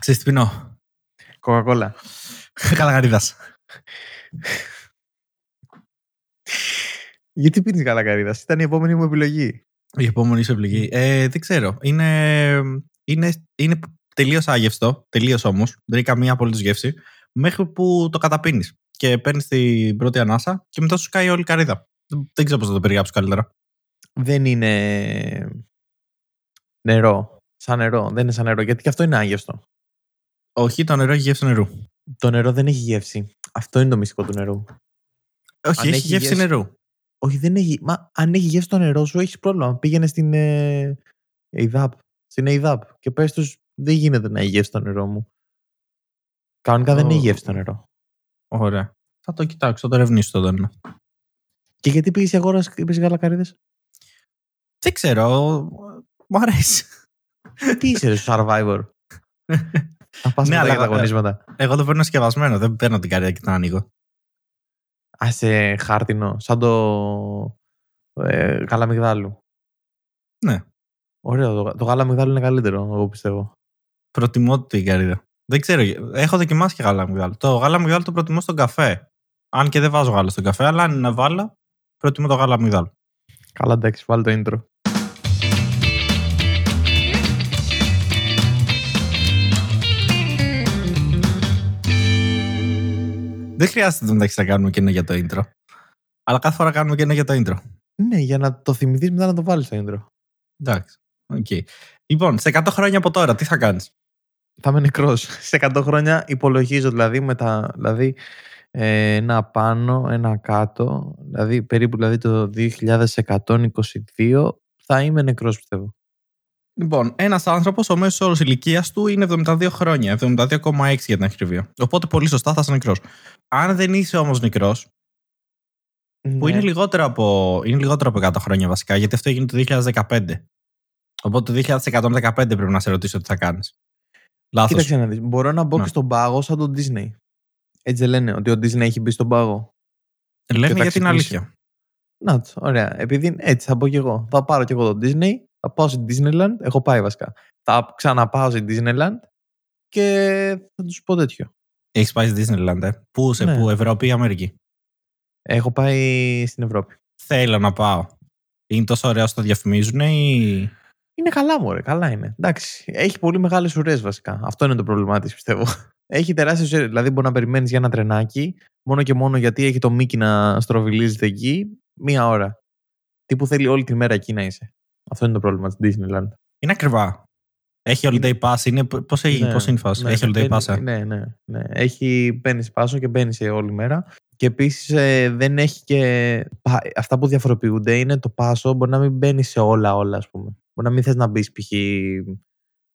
ξέρεις τι πίνω; Κοκακόλα. Καλαγαρίδας. Γιατί πίνεις καλακαρίδα, ήταν η επόμενη μου επιλογή. Η επόμενη σου επιλογή. Ε, δεν ξέρω. Είναι, είναι, είναι τελείως άγευστο. Τελείως όμως. Δεν έχει καμία απολύτω γεύση. Μέχρι που το καταπίνεις. Και παίρνεις την πρώτη ανάσα και μετά σου κάει όλη η καρύδα. Δεν ξέρω πώς θα το περιγράψω καλύτερα. Δεν είναι νερό. Σαν νερό. Δεν είναι σαν νερό. Γιατί και αυτό είναι άγευστο. Όχι, το νερό έχει γεύση νερού. Το νερό δεν έχει γεύση. Αυτό είναι το μυστικό του νερού. Όχι, Αν έχει, έχει γεύση, γεύση- νερού. Όχι, δεν έχει. Μα αν έχει γεύση το νερό σου, έχεις πρόβλημα. Πήγαινε στην ε, ΕΙΔΑΠ. Στην ΕΙΔΑΠ και πες τους, δεν γίνεται να έχει γεύση το νερό μου. Κανονικά δεν Ω. έχει γεύση το νερό. Ωραία. Θα το κοιτάξω, θα το ερευνήσω το δένω. Και γιατί πήγες αγορά και είπες γαλακαρίδες; Δεν ξέρω. Μου αρέσει. Τι είσαι, ρε, στο survivor; Θα πας Ναι, με τα αλλά- καταγωνίσματα. Εγώ το παίρνω σκευασμένο. Δεν παίρνω την καρύδα και την ανοίγω. Α, σε χάρτινο, σαν το ε, γάλα μυγδάλου. Ναι. Ωραίο, το, το γάλα μυγδάλου είναι καλύτερο, εγώ πιστεύω. Προτιμώ την καρύδα. Δεν ξέρω. Έχω δοκιμάσει και γάλα μυγδάλου. Το γάλα μυγδάλου το προτιμώ στον καφέ. Αν και δεν βάζω γάλα στον καφέ, αλλά αν είναι να βάλω, προτιμώ το γάλα μυγδάλου. Καλά, εντάξει, βάλει το intro. Δεν χρειάζεται το μεταξύ να κάνουμε και ένα για το intro. Αλλά κάθε φορά κάνουμε και ένα για το intro. Ναι, για να το θυμηθείς μετά να το βάλεις στο intro. Εντάξει. Okay. Λοιπόν, σε 100 χρόνια από τώρα, τι θα κάνεις; Θα είμαι νεκρός. Σε 100 χρόνια υπολογίζω δηλαδή με τα. Δηλαδή, ε, ένα πάνω, ένα κάτω. Δηλαδή, περίπου δηλαδή, το 2122 θα είμαι νεκρός πιστεύω. Λοιπόν, ένας άνθρωπος, ο μέσος όρος ηλικίας του είναι 72 χρόνια. 72,6 για την ακρίβεια. Οπότε πολύ σωστά θα είσαι νεκρός. Αν δεν είσαι όμως νεκρός, που Ναι. είναι, λιγότερο από, είναι λιγότερο από 100 χρόνια βασικά, γιατί αυτό έγινε το 2015. Οπότε το 2115 πρέπει να σε ρωτήσω τι θα κάνεις. Λάθος. Κοίταξε να δεις. Μπορώ να μπω Ναι. και στον πάγο σαν τον Disney. Έτσι δεν λένε ότι ο Disney έχει μπει στον πάγο. Λέμε και θα για την ξυπνήσει. αλήθεια. Να το, ωραία. Επειδή έτσι θα πω κι εγώ. Θα πάρω κι εγώ τον Disney, θα πάω στη Disneyland. Έχω πάει βασικά. Θα ξαναπάω στη Disneyland και θα τους πω τέτοιο. Έχεις πάει στη Disneyland, ε; Πού, σε Ναι. πού, Ευρώπη ή Αμερική; Έχω πάει στην Ευρώπη. Θέλω να πάω. Είναι τόσο ωραίο όσο το διαφημίζουν ή. Είναι καλά, μωρέ, καλά είναι. Εντάξει. Έχει πολύ μεγάλες ουρές βασικά. Αυτό είναι το πρόβλημά της, πιστεύω. Έχει τεράστιες ουρές. Δηλαδή, μπορεί να περιμένεις για ένα τρενάκι μόνο και μόνο γιατί έχει το Μίκη να στροβιλίζεται εκεί μία ώρα. Τι που θέλει όλη τη μέρα εκεί να είσαι. Αυτό είναι το πρόβλημα της Disneyland. Είναι ακριβά. Έχει holiday pass. Είναι... Πώς πώς είναι η φάση; ναι, Έχει ναι, holiday μπαίνει- pass. ε; Ναι, ναι, ναι. Έχει, παίρνεις πάσο και μπαίνεις σε όλη μέρα. Και επίσης δεν έχει και. πα- Αυτά που διαφοροποιούνται είναι το πάσο μπορεί να μην μπαίνεις σε όλα, όλα, ας πούμε. Μπορεί να μην θες να μπεις, π.χ.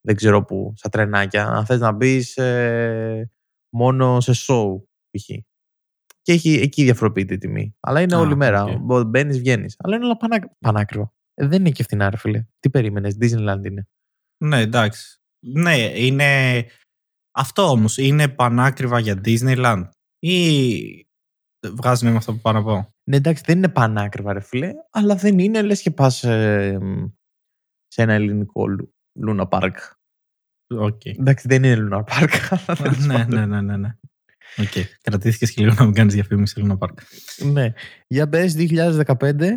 δεν ξέρω πού, στα τρενάκια. Αν θες να μπεις μόνο σε show, π.χ. Και έχει, εκεί διαφοροποιείται η τιμή. Αλλά είναι Α, όλη μέρα. οκ. Μπαίνεις, βγαίνεις. Αλλά είναι όλα πανά, πανάκριβα. Ε, δεν είναι και φθηνά, ρε φίλε. Τι περίμενες, Disneyland είναι. Ναι, εντάξει. Ναι, είναι. Αυτό όμως είναι πανάκριβα για Disneyland ή βγάζει νόημα αυτό που πάω να πω; Ναι, εντάξει, δεν είναι πανάκριβα, ρε φίλε, αλλά δεν είναι, λες και πας ε, σε ένα ελληνικό λου- λούνα παρκ. Οκ. Εντάξει, δεν είναι λούνα παρκ, αλλά τέλος ναι, πάντων. ναι, ναι, ναι, ναι. Οκ. Κρατήθηκες και λίγο να μην κάνεις διαφήμιση λούνα παρκ. ναι. Για πες 2015,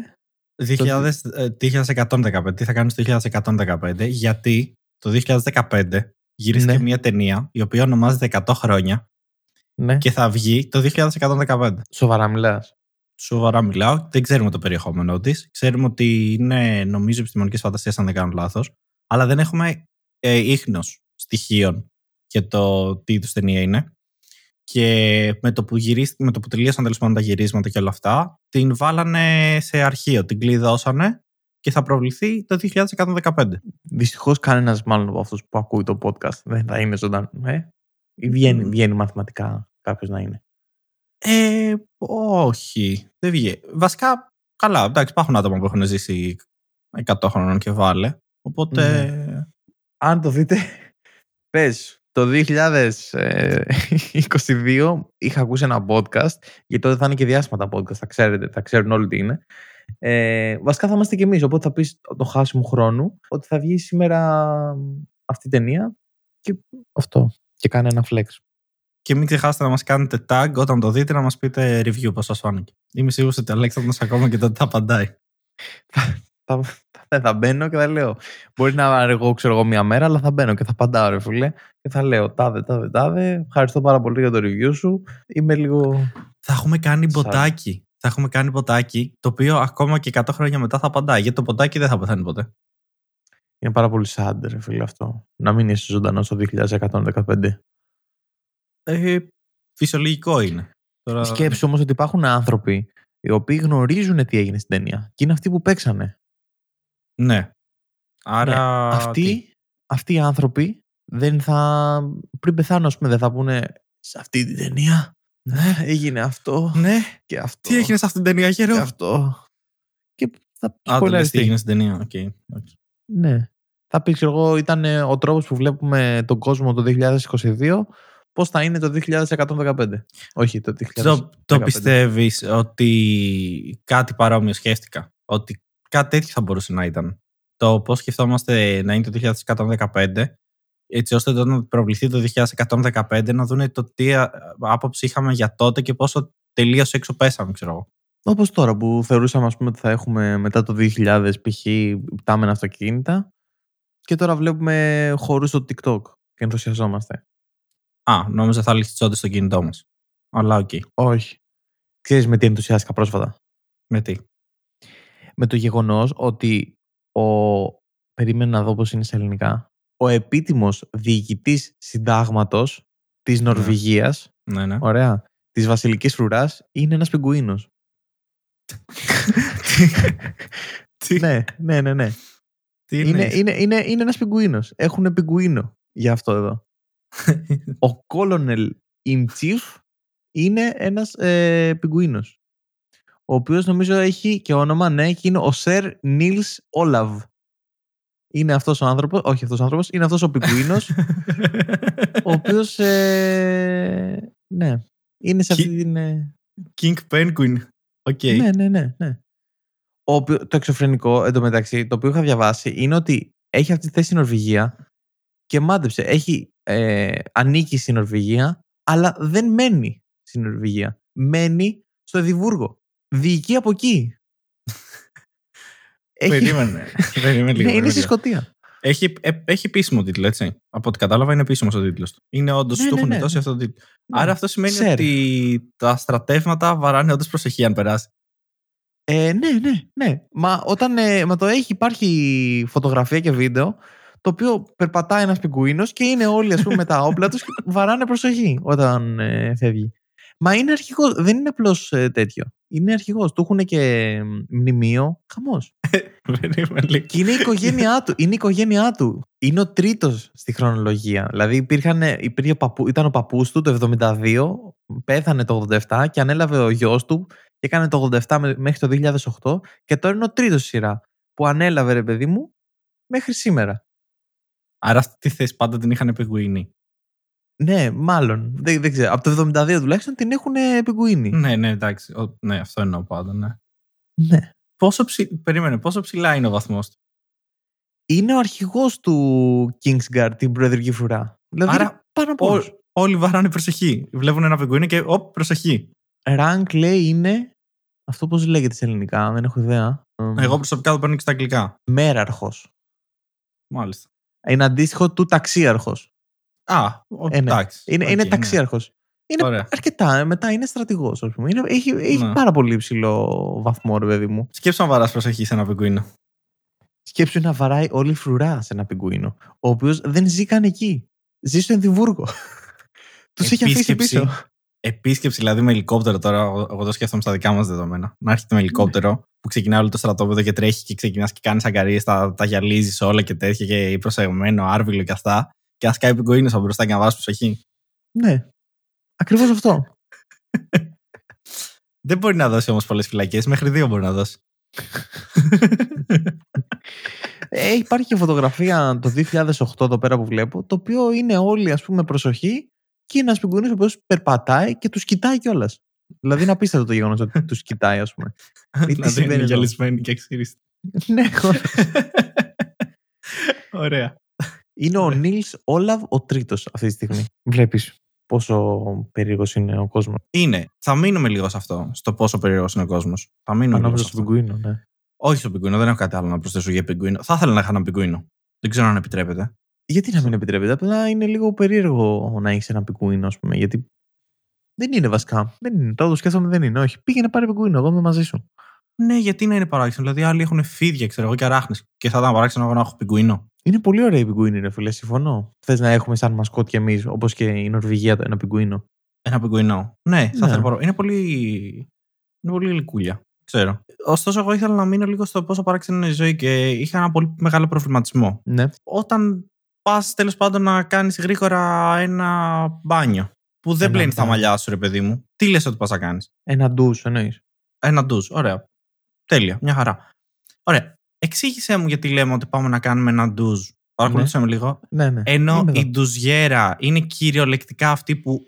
2000, ε, 2115. Τι θα κάνεις το 2115, γιατί το 2015 γύρισε Ναι. μια ταινία η οποία ονομάζεται 100 χρόνια ναι. και θα βγει το 2115. Σοβαρά μιλάς. Σοβαρά μιλάω. Δεν ξέρουμε το περιεχόμενό της. Ξέρουμε ότι είναι, νομίζω, επιστημονικής φαντασίας, αν δεν κάνω λάθος. Αλλά δεν έχουμε ε, ίχνος στοιχείων για το τι είδους ταινία είναι. Και με το που, γυρίστηκε, με το που τελείωσαν τέλος πάντων τα γυρίσματα και όλα αυτά, την βάλανε σε αρχείο, την κλειδώσανε και θα προβληθεί το 2115. Δυστυχώς κανένας μάλλον από αυτούς που ακούει το podcast δεν θα είναι ζωντανό. Ε; Ή βγαίνει, Μμ. βγαίνει μαθηματικά κάποιος να είναι. Ε, όχι. Δεν βγαίνει. Βασικά, καλά, εντάξει, υπάρχουν άτομα που έχουν ζήσει 100 χρονών και βάλε. Οπότε. Αν το δείτε, πες, το 2022 είχα ακούσει ένα podcast, γιατί τότε θα είναι και διάσημα τα podcast, θα ξέρετε, θα ξέρουν όλοι τι είναι. Ε, βασικά θα είμαστε κι εμείς, οπότε θα πεις το χάσιμο χρόνου, ότι θα βγει σήμερα αυτή η ταινία Και αυτό. Και κάνει ένα flex. Και μην ξεχάσετε να μας κάνετε tag όταν το δείτε να μας πείτε review πώς σας φάνηκε. Είμαι σίγουρος ότι ο Αλέξανδρος ακόμα και τότε θα απαντάει. Θα, θα, θα μπαίνω και θα λέω. Μπορεί να αργώ, ξέρω εγώ, μία μέρα, αλλά θα μπαίνω και θα απαντάω, ρε φίλε. Και θα λέω τάδε, τάδε, τάδε. Ευχαριστώ πάρα πολύ για το review σου. Είμαι λίγο. Θα έχουμε κάνει μποτάκι. Θα έχουμε κάνει μποτάκι, το οποίο ακόμα και 100 χρόνια μετά θα απαντάει. Γιατί το μποτάκι δεν θα πεθάνει ποτέ. Είναι πάρα πολύ sad, ρε φίλε, αυτό. Να μην είσαι ζωντανός το 2115. Ε, φυσιολογικό είναι. Τώρα... Σκέψου όμως ότι υπάρχουν άνθρωποι οι οποίοι γνωρίζουν τι έγινε στην ταινία. Και είναι αυτοί που παίξανε. Ναι. Άρα. Ναι. Αυτοί, αυτοί οι άνθρωποι δεν θα. πριν πεθάνουν, ας πούμε, δεν θα πούνε σε αυτή την ταινία. Ναι, έγινε αυτό. Ναι. Και αυτό. Τι έγινε σε αυτή την ταινία, γέρο. Και αυτό. Και θα Α, το τι έγινε στην ταινία. Okay. Ναι. Θα πει, εγώ, ήταν ο τρόπος που βλέπουμε τον κόσμο το 2022 πώς θα είναι το 2115. Όχι το 2015. Το, το πιστεύεις ότι κάτι παρόμοιο σκέφτηκα; Ότι κάτι τέτοιο θα μπορούσε να ήταν. Το πώς σκεφτόμαστε να είναι το 2115, έτσι ώστε να προβληθεί το 2115 να δουν το τι άποψη είχαμε για τότε και πόσο τελείως έξω πέσαμε, ξέρω εγώ. Όπως τώρα που θεωρούσαμε ας πούμε, ότι θα έχουμε μετά το 2000 π.χ. πτάμενα αυτοκίνητα και τώρα βλέπουμε χώρου στο TikTok και ενθουσιαζόμαστε. Α, νόμιζα θα λύσει τις στο κινητό μας. Αλλά OK. Okay. Όχι. Ξέρεις με τι ενθουσιάστηκα πρόσφατα; Με τι; Με το γεγονός ότι ο. Περίμενα να δω πώς είναι σε ελληνικά. Ο επίτιμος διοικητής συντάγματος της ναι. Νορβηγίας. Ναι, ναι. Ωραία. Της Βασιλικής Φρουράς είναι ένας πιγκουίνος. ναι, ναι, ναι, ναι. Τι είναι, είναι, είναι, είναι ένας πιγκουίνος. Έχουν πιγκουίνο για αυτό εδώ. ο Colonel in Chief είναι ένας ε, πιγκουίνος. Ο οποίος νομίζω έχει και όνομα, ναι, και είναι ο Sir Nils Olav. Είναι αυτός ο άνθρωπος, όχι αυτός ο άνθρωπος, είναι αυτός ο πιγκουίνος, ο οποίος, ε, ναι, είναι σε αυτή την... Ε, King Penguin. Okay. Ναι, ναι, ναι. ναι. Ο, το εξωφρενικό, εντωμεταξύ, το οποίο είχα διαβάσει, είναι ότι έχει αυτή τη θέση στην Νορβηγία και μάντεψε. Έχει ε, ανήκει στην Νορβηγία, αλλά δεν μένει στην Νορβηγία. Μένει στο Εδιμβούργο. Διοικεί από εκεί. Περίμενε. Περίμενε λίγο. Ναι, είναι στη Σκωτία. Έχει, ε, έχει επίσημο τίτλο, έτσι. Από ό,τι κατάλαβα, είναι επίσημος ο τίτλος του. Είναι όντως, ναι, του ναι, έχουν ναι. δώσει αυτό το τίτλο. Ναι. Άρα αυτό σημαίνει ότι τα στρατεύματα βαράνε όντως προσοχή αν περάσει. Ε, ναι, ναι, ναι. Μα όταν ε, μα το έχει, υπάρχει φωτογραφία και βίντεο το οποίο περπατάει ένας πιγκουίνος και είναι όλοι ας πούμε, με τα όπλα τους και βαράνε προσοχή όταν ε, φεύγει. Μα είναι αρχηγό, δεν είναι απλώς ε, τέτοιο. Είναι αρχηγός. Του έχουν και μνημείο. Χαμός. και είναι η οικογένειά του. Είναι η οικογένειά του. Είναι ο τρίτος στη χρονολογία. Δηλαδή υπήρχαν, υπήρχε παππού, ήταν ο παππούς του το 72, πέθανε το 87 και ανέλαβε ο γιος του και έκανε το 87 μέχρι το 2008 και τώρα είναι ο τρίτος σειρά που ανέλαβε ρε παιδί μου μέχρι σήμερα. Άρα αυτή τη θέση πάντα την είχαν πιγκουίνι. Ναι, μάλλον. Δεν, δεν ξέρω. Από το 72 τουλάχιστον την έχουν πιγκουίνι. Ναι, ναι, εντάξει. Ο, ναι, αυτό εννοώ πάντα, ναι. Ναι. Πόσο, ψη... Περίμενε, πόσο ψηλά είναι ο βαθμός του; Είναι ο αρχηγός του Kingsguard, την προεδρική φρουρά. Δηλαδή Άρα πάνω από ό, όλοι βαράνε προσοχή. Βλέπουν ένα πιγκουίνι και όπ, προσοχή. Rank λέει είναι. Αυτό πώς λέγεται σε ελληνικά, δεν έχω ιδέα. Εγώ προσωπικά το παίρνω και στα αγγλικά. Μέραρχος. Μάλιστα είναι αντίστοιχο του ταξίαρχος. Α, ε, ναι. εντάξει. Είναι, okay, είναι ναι. ταξίαρχος. Είναι Ωραία. αρκετά. Ε, μετά είναι στρατηγός, ας πούμε. Είναι, έχει έχει ναι. πάρα πολύ υψηλό βαθμό, ρε παιδί μου. Σκέψου να βαράς προσοχή σε ένα πιγκουίνο. Σκέψου να βαράει όλη φρουρά σε ένα πιγκουίνο. Ο οποίος δεν ζει καν εκεί. Ζει στο Ενδιβούργο. Τους έχει αφήσει πίσω. Επίσκεψη δηλαδή με ελικόπτερο τώρα. Εγώ το σκέφτομαι στα δικά μας δεδομένα. Να έρχεται με ελικόπτερο που ξεκινάει όλο το στρατόπεδο και τρέχει και ξεκινάς και κάνεις αγκαρίες, τα, τα γυαλίζεις όλα και τέτοια και προσεγμένο, άρβιλο και αυτά. Και να σκάει πιγκοίνο από μπροστά και να βάζει προσοχή. Ναι. Ακριβώς αυτό. Δεν μπορεί να δώσει όμως πολλές φυλακές. Μέχρι δύο μπορεί να δώσει. ε, υπάρχει και φωτογραφία το 2008 εδώ πέρα που βλέπω, το οποίο είναι όλοι ας πούμε προσοχή και είναι ένας πιγκούνι ο οποίος περπατάει και τους κοιτάει κιόλας. Δηλαδή είναι απίστευτο το γεγονός ότι τους κοιτάει, ας πούμε. δηλαδή είναι γυαλισμένοι και εξήριστοι. ναι, Ωραία. Είναι ο Ναι. Νίλς Όλαβ ο τρίτος αυτή τη στιγμή. Βλέπεις πόσο περίεργος είναι ο κόσμος. Είναι. Θα μείνουμε λίγο σε αυτό, στο πόσο περίεργος είναι ο κόσμος. Θα μείνουμε λίγο Ανάμεσα σε στον αυτό. πιγκουίνο, ναι. Όχι στο πιγκουίνο, δεν έχω κάτι άλλο να προσθέσω για πιγκουίνο. Θα ήθελα να είχα ένα πιγκουίνο. Δεν ξέρω αν επιτρέπεται. Γιατί να μην επιτρέπεται, απλά είναι λίγο περίεργο να έχεις ένα πιγκουίνο, ας πούμε. Γιατί δεν είναι βασικά. Δεν είναι. Τώρα το σκέφτομαι, δεν είναι. Όχι. Πήγαινε πάρε πιγκουίνο, εγώ είμαι μαζί σου. Ναι, γιατί να είναι παράξενο. Δηλαδή, άλλοι έχουν φίδια, ξέρω εγώ, και αράχνες. Και θα ήταν παράξενο εγώ να έχω πιγκουίνο. Είναι πολύ ωραία η πιγκουίνη, ρε φίλε. Συμφωνώ. Θες να έχουμε σαν μασκότ κι εμείς, όπως και η Νορβηγία, το ένα πιγκουίνο; Ένα πιγκουίνο. Ναι, θα Ναι. ήθελα παρό- Είναι πολύ. Είναι πολύ λικούλια. Ξέρω. Ωστόσο, εγώ ήθελα να μείνω λίγο στο πόσο παράξενο είναι η ζωή και είχα ένα πολύ μεγάλο προβληματισμό. Ναι. Όταν πας τέλος πάντων να κάνεις γρήγορα ένα μπάνιο που δεν Ένα πλένει τα μπάνιο. μαλλιά σου, ρε παιδί μου, τι λες ότι πας να κάνεις; Ένα ντου, εννοείς; Ένα ντουζ. Ωραία. Τέλεια. Μια χαρά. Ωραία. Εξήγησέ μου γιατί λέμε ότι πάμε να κάνουμε ένα ντουζ. Παρακολούθησε με λίγο. Ναι, ναι. Ενώ Είμαι εδώ. η ντουζιέρα είναι κυριολεκτικά αυτή που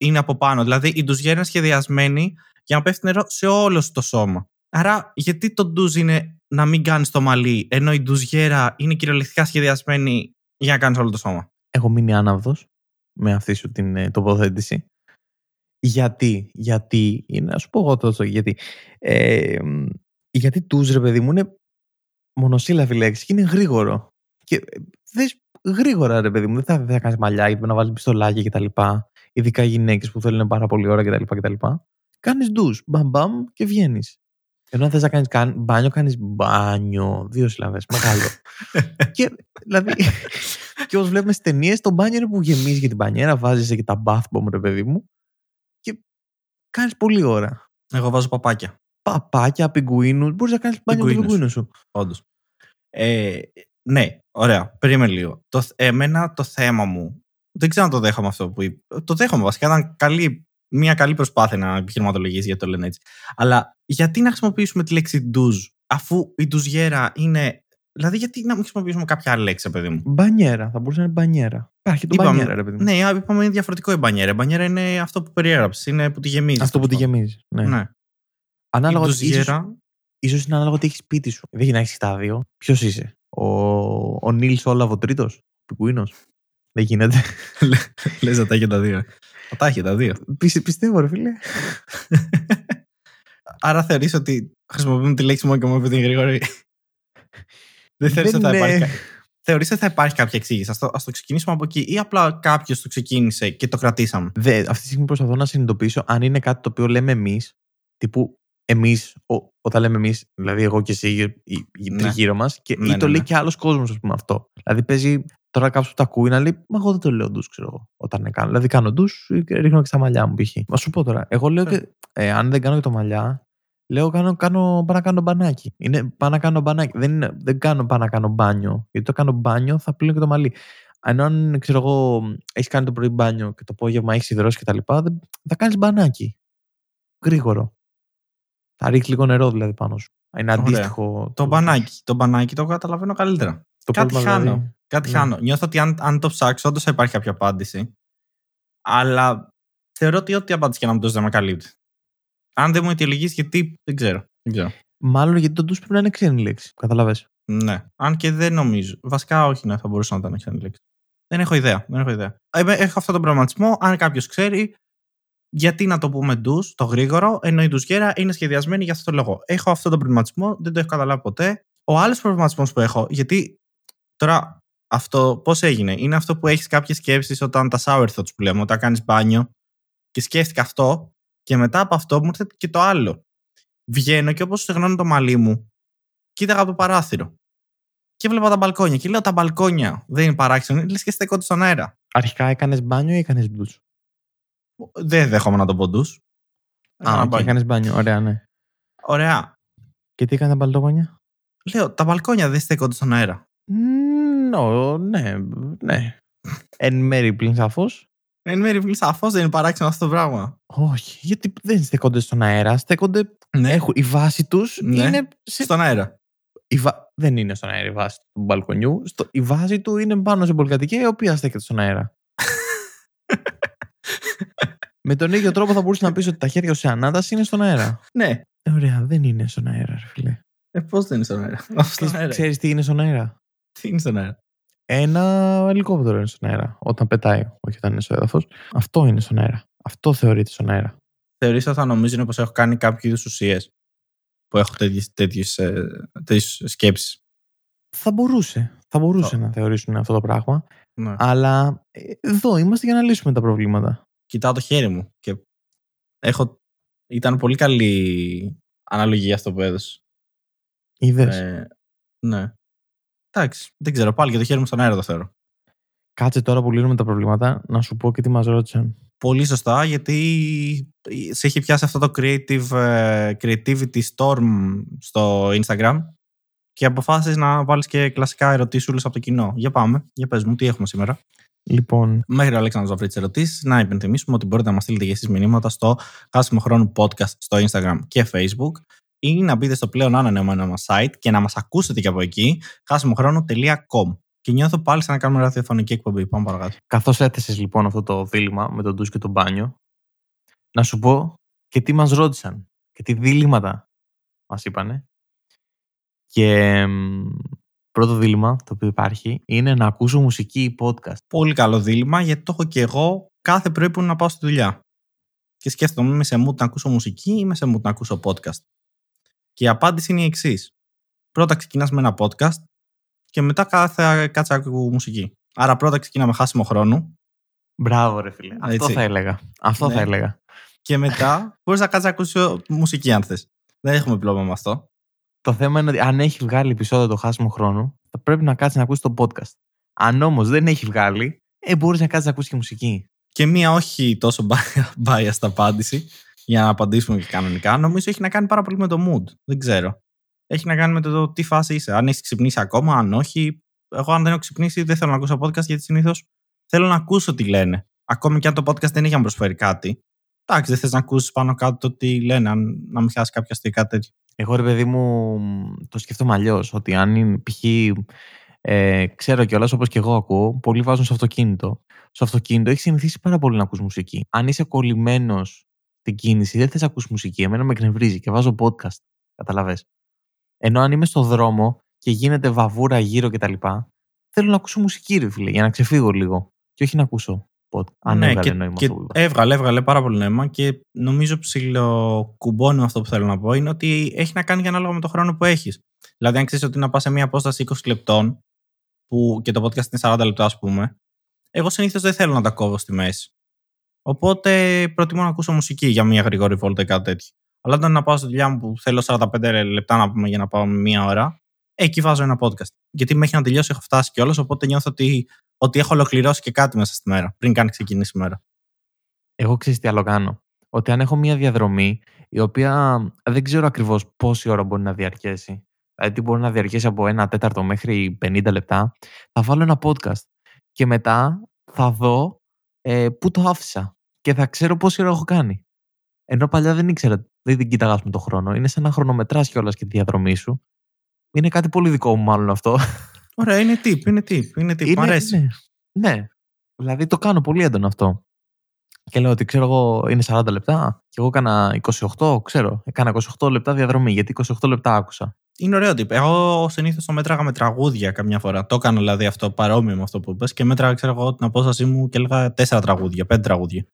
είναι από πάνω. Δηλαδή η ντουζιέρα είναι σχεδιασμένη για να πέφτει νερό σε όλο σου το σώμα. Άρα, γιατί το ντουζ είναι να μην κάνεις το μαλλί, ενώ η ντουζιέρα είναι κυριολεκτικά σχεδιασμένη για να κάνεις όλο το σώμα; Έχω μείνει άναυδος με αυτή σου την ε, τοποθέτηση. Γιατί, γιατί, είναι, να σου πω εγώ τόσο γιατί. Ε, μ, γιατί τους ρε παιδί μου είναι μονοσύλλαβη λέξη και είναι γρήγορο. Και ε, δες γρήγορα ρε παιδί μου, δεν θα, δεν θα κάνεις μαλλιά γιατί να βάλεις πιστολάκια κτλ. Ειδικά γυναίκες που θέλουν πάρα πολύ ώρα κτλ. κτλ. Κάνεις ντους, μπαμ μπαμ και βγαίνεις. Ενώ αν θες να κάνεις καν- μπάνιο, κάνεις μπάνιο. Δύο συλλαβές, μεγάλο. και δηλαδή, και όπως βλέπουμε στις ταινίες, το μπάνιο είναι που γεμίζει και την μπανιέρα, βάζεις και τα bath bomb, ρε παιδί μου, και κάνεις πολλή ώρα. Εγώ βάζω παπάκια. Παπάκια, πιγκουίνους, μπορείς να κάνεις μπάνιο με το Πιγκουίνους. πιγκουίνο σου. Όντως. Ε, ναι, ωραία. Περίμενε λίγο. Το, εμένα το θέμα μου. Δεν ξέρω αν το δέχομαι αυτό που είπε. Το δέχομαι βασικά. Ήταν καλή, μια καλή προσπάθεια να επιχειρηματολογήσει γιατί το λένε έτσι. Αλλά γιατί να χρησιμοποιήσουμε τη λέξη ντουζ, αφού η ντουζιέρα είναι. Δηλαδή, γιατί να μην χρησιμοποιήσουμε κάποια άλλη λέξη, παιδί μου; Μπανιέρα, θα μπορούσε να είναι μπανιέρα. Υπάρχει το Είπαμε- μπανιέρα, ρε παιδί μου. Ναι, είπαμε είναι διαφορετικό η μπανιέρα. Η μπανιέρα είναι αυτό που περιέγραψες. Είναι που τη γεμίζεις. Αυτό που τη γεμίζεις. Ναι. Ναι. Ανάλογα, η ίσως, ντουζιέρα. ίσως είναι ανάλογα τι έχεις σπίτι σου. Δεν έχει να έχεις τα δύο. Ποιος είσαι, Ο, ο Νίλς Όλαβ ο τρίτος, πιγκουίνο. Δεν γίνεται. Λε να τα έχει τα δύο. Θα τα έχει τα δύο. Πι- πιστεύω, ρε φίλε. Άρα θεωρείς ότι χρησιμοποιούμε τη λέξη μόνο και μόνο επειδή είναι γρήγορη; Δεν θεωρείς ότι θα Δεν είναι- υπάρχει. κα- Θεωρείς ότι θα υπάρχει κάποια εξήγηση; Ας το, ας το ξεκινήσουμε από εκεί. Ή απλά κάποιος το ξεκίνησε και το κρατήσαμε; Δε, αυτή τη στιγμή προσπαθώ να συνειδητοποιήσω αν είναι κάτι το οποίο λέμε εμείς, τύπου εμείς, όταν λέμε εμείς, δηλαδή εγώ και εσύ, οι, οι Ναι. τριγύρω μας, και Ναι, ή ναι, το λέει ναι. και άλλος κόσμος, ας πούμε αυτό. Δηλαδή παίζει τώρα κάποιος που τα ακούει να λέει, Μα εγώ δεν το λέω ντους, ξέρω εγώ, όταν ναι, κάνω. Δηλαδή κάνω ντους, ρίχνω και στα μαλλιά μου π.χ. Μα σου πω τώρα, εγώ λέω Ναι. και ε, αν δεν κάνω και το μαλλιά, λέω κάνω, κάνω, πάω να κάνω μπανάκι. Είναι, πάω να κάνω μπανάκι. Δεν, είναι, δεν κάνω πάω να κάνω μπάνιο. Γιατί το κάνω μπάνιο θα πλύνω και το μαλλί. Ενώ αν ξέρω εγώ, έχεις κάνει το πρωί μπάνιο και το απόγευμα έχεις υδρώσει και τα λοιπά, δεν- θα κάνεις μπανάκι. Γρήγορο. Θα ρίξεις λίγο νερό δηλαδή πάνω σου. Είναι Ωραία. αντίστοιχο. Το μπανάκι. Το μπανάκι το καταλαβαίνω καλύτερα. Το Κάτι πρόβλημα χάνω. δηλαδή- Κάτι Ναι. χάνω. Νιώθω ότι αν, αν το ψάξω, όντως θα υπάρχει κάποια απάντηση. Αλλά θεωρώ ότι ό,τι απάντηση και να μου δώσει δεν με καλύπτει. Αν δεν μου αιτιολογήσει, γιατί δεν ξέρω. Δεν ξέρω. Μάλλον γιατί το ντους πρέπει να είναι ξένη λέξη. Καταλαβες. Ναι. Αν και δεν νομίζω. Βασικά, όχι, ναι, θα μπορούσε να ήταν ξένη λέξη. Δεν έχω ιδέα. Δεν έχω ιδέα. Ε, έχω αυτόν τον πραγματισμό. Αν κάποιος ξέρει, γιατί να το πούμε ντους, το γρήγορο, ενώ η ντουζιέρα είναι σχεδιασμένη για αυτό το λόγο. Έχω αυτόν τον προβληματισμό, δεν το έχω καταλάβει ποτέ. Ο άλλος προβληματισμός που έχω, γιατί τώρα αυτό πώς έγινε, είναι αυτό που έχεις κάποιες σκέψεις όταν τα shower thoughts που λέμε, όταν κάνεις μπάνιο και σκέφτηκα αυτό και μετά από αυτό μου ήρθε και το άλλο. Βγαίνω και όπως στεγνώνω το μαλλί μου, κοίταγα από το παράθυρο. Και έβλεπα τα μπαλκόνια. Και λέω: Τα μπαλκόνια δεν είναι παράξενο, λες και στέκονται στον αέρα. Αρχικά έκανες μπάνιο ή έκανες ντους; Δεν δέχομαι να το πω ντους. Α, Έκανα okay, μπάνιο. έκανες μπάνιο. Ωραία, ναι. Ωραία. Και τι έκανες τα μπαλτόγονια. Λέω: Τα μπαλκόνια δεν στέκονται στον αέρα. Νο, ναι, ναι. Εν μέρη πλην σαφώς. Εν μέρει, σαφώς δεν είναι παράξενο αυτό το πράγμα. Όχι, γιατί δεν στέκονται στον αέρα. Στέκονται. Ναι, Έχουν, η βάση τους Ναι. είναι. Σε, στον αέρα. η βα- Δεν είναι στον αέρα η βάση του μπαλκονιού. Στο, η βάση του είναι πάνω σε πολυκατοικία η οποία στέκεται στον αέρα. Με τον ίδιο τρόπο θα μπορούσε να πεις ότι τα χέρια σου σε ανάταση είναι στον αέρα. Ναι. Ε, ωραία, δεν είναι στον αέρα, ρε φίλε. Ε, Πώς δεν είναι στον αέρα; Αφού στον αέρα. Ξέρεις τι είναι στον αέρα; Τι είναι στον αέρα; Ένα ελικόπτερο είναι στον αέρα. Όταν πετάει, όχι όταν είναι στο έδαφος. Αυτό είναι στον αέρα. Αυτό θεωρείται στον αέρα. Θεωρείς ότι θα νομίζουν πως έχω κάνει κάποιο είδους ουσίες που έχω τέτοιες, τέτοιες, ε, τέτοιες σκέψεις; Θα μπορούσε. Θα μπορούσε Το- να θεωρήσουν αυτό το πράγμα. Ναι. Αλλά ε, εδώ είμαστε για να λύσουμε τα προβλήματα. Κοιτάω το χέρι μου και έχω... Ήταν πολύ καλή αναλογία αυτό που έδωσε. Είδες; Ε, ναι. Εντάξει, δεν ξέρω. Πάλι και το χέρι μου στον αέρα το θεωρώ. Κάτσε τώρα που λύνουμε τα προβλήματα να σου πω και τι μας ρώτησαν. Πολύ σωστά, γιατί σε έχει πιάσει αυτό το creative, ε, creativity storm στο Instagram και αποφάσισες να βάλεις και κλασικά ερωτήσουλες από το κοινό. Για πάμε, για πες μου, τι έχουμε σήμερα. Λοιπόν, Μέχρι ο Αλέξανδρος να βρει τι ερωτήσεις, να υπενθυμίσουμε ότι μπορείτε να μας στείλετε και εσείς μηνύματα στο Χάσιμο Χρόνου Podcast στο Instagram και Facebook ή να μπείτε στο πλέον ανανεωμένο μας site και να μας ακούσετε και από εκεί, χάσιμοχρόνου.com. Και νιώθω πάλι σαν να κάνουμε ραδιοφωνική εκπομπή. Πάμε παρακάτω. καθώς έθεσε λοιπόν αυτό το δίλημα με τον ντους και τον μπάνιο, να σου πω και τι μας ρώτησαν και τι δίληματα μας είπανε. Και μ, πρώτο δίλημα το οποίο υπάρχει είναι να ακούσω μουσική ή podcast. Πολύ καλό δίλημα γιατί το έχω και εγώ κάθε πρωί που είναι να πάω στη δουλειά. Και σκέφτομαι, είμαι σε mood να ακούσω μουσική ή είμαι σε mood να ακούσω podcast. Και η απάντηση είναι η εξής. Πρώτα ξεκινάς με ένα podcast και μετά κάθε, κάτσε άκου μουσική. Άρα πρώτα ξεκινά με χάσιμο χρόνο Μπράβο, ρε φίλε. Αυτό Έτσι. θα έλεγα. Αυτό Ναι. θα έλεγα. και μετά μπορείς να κάτσεις να ακούσεις μουσική αν θες. Δεν έχουμε πρόβλημα με αυτό. Το θέμα είναι ότι αν έχει βγάλει επεισόδιο το χάσιμο χρόνο, θα πρέπει να κάτσεις να ακούσεις το podcast. Αν όμως δεν έχει βγάλει, ε, μπορείς να κάτσεις να ακούσεις και μουσική. Και μία όχι τόσο biased απάντηση για να απαντήσουμε και κανονικά. Νομίζω έχει να κάνει πάρα πολύ με το mood. Δεν ξέρω. Έχει να κάνει με το τι φάση είσαι. Αν έχεις ξυπνήσει ακόμα, αν όχι. Εγώ, αν δεν έχω ξυπνήσει, δεν θέλω να ακούσω podcast γιατί συνήθως θέλω να ακούσω τι λένε. Ακόμη και αν το podcast δεν έχει να μου προσφέρει κάτι. Εντάξει, δεν θες να ακούσεις πάνω κάτω το τι λένε, αν, να μην χάσει κάποια αστεία κάτι τέτοιο. Εγώ ρε παιδί μου το σκέφτομαι αλλιώς. Ότι αν είναι π.χ. Ε, ξέρω κιόλας όπως και εγώ ακούω, πολλοί βάζουν στο αυτοκίνητο. Στο αυτοκίνητο έχεις συνηθίσει πάρα πολύ να ακούς μουσική. Αν είσαι κολλημένος στην κίνηση, δεν θες να ακούς μουσική. Εμένα με εκνευρίζει και βάζω podcast. Καταλαβέ. Ενώ αν είμαι στο δρόμο και γίνεται βαβούρα γύρω κτλ. Θέλω να ακούσω μουσική, ρε φίλε, για να ξεφύγω λίγο. Και όχι να ακούσω podcast. Αν Ναι, έβγαλε και, νόημα και αυτό που είπα. έβγαλε, έβγαλε πάρα πολύ νόημα και νομίζω ψιλοκουμπώνει με αυτό που θέλω να πω είναι ότι έχει να κάνει και ανάλογα με το χρόνο που έχεις. Δηλαδή, αν ξέρεις ότι να πας σε μια απόσταση 20 λεπτών που και το podcast είναι 40 λεπτά, ας πούμε, εγώ συνήθως δεν θέλω να τα κόβω στη μέση. Οπότε προτιμώ να ακούσω μουσική για μια γρήγορη βόλτα ή κάτι τέτοιο. Αλλά όταν να πάω στη δουλειά μου που θέλω 45 λεπτά να πούμε για να πάω μία ώρα, εκεί βάζω ένα podcast. Γιατί μέχρι να τελειώσει έχω φτάσει κιόλας, οπότε νιώθω ότι, ότι έχω ολοκληρώσει και κάτι μέσα στη μέρα, πριν καν ξεκινήσει η μέρα. Εγώ ξέρω τι άλλο κάνω. Ότι αν έχω μια διαδρομή η οποία δεν ξέρω ακριβώς πόση ώρα μπορεί να διαρκέσει. Δηλαδή, τι μπορεί να διαρκέσει από ένα τέταρτο μέχρι 50 λεπτά. Θα βάλω ένα podcast. Και μετά θα δω ε, πού το άφησα. Και θα ξέρω πόση ώρα έχω κάνει. Ενώ παλιά δεν ήξερα, δεν την κοίταγα με το χρόνο. Είναι σαν να χρονομετράς κιόλας και τη διαδρομή σου. Είναι κάτι πολύ δικό μου, μάλλον αυτό. Ωραία, είναι tip, είναι tip, είναι tip. Μ' Είναι- αρέσει. Ναι, ναι. Δηλαδή το κάνω πολύ έντονο αυτό. Και λέω ότι ξέρω εγώ είναι 40 λεπτά και εγώ έκανα 28, ξέρω. Έκανα 28 λεπτά διαδρομή γιατί 28 λεπτά άκουσα. Είναι ωραίο tip. Εγώ συνήθως το μέτραγα με τραγούδια καμιά φορά. Το έκανα δηλαδή αυτό παρόμοιο με αυτό που είπε και μέτραγα, ξέρω εγώ, την απόστασή μου και έλεγα 4 τραγούδια, 5 τραγούδια.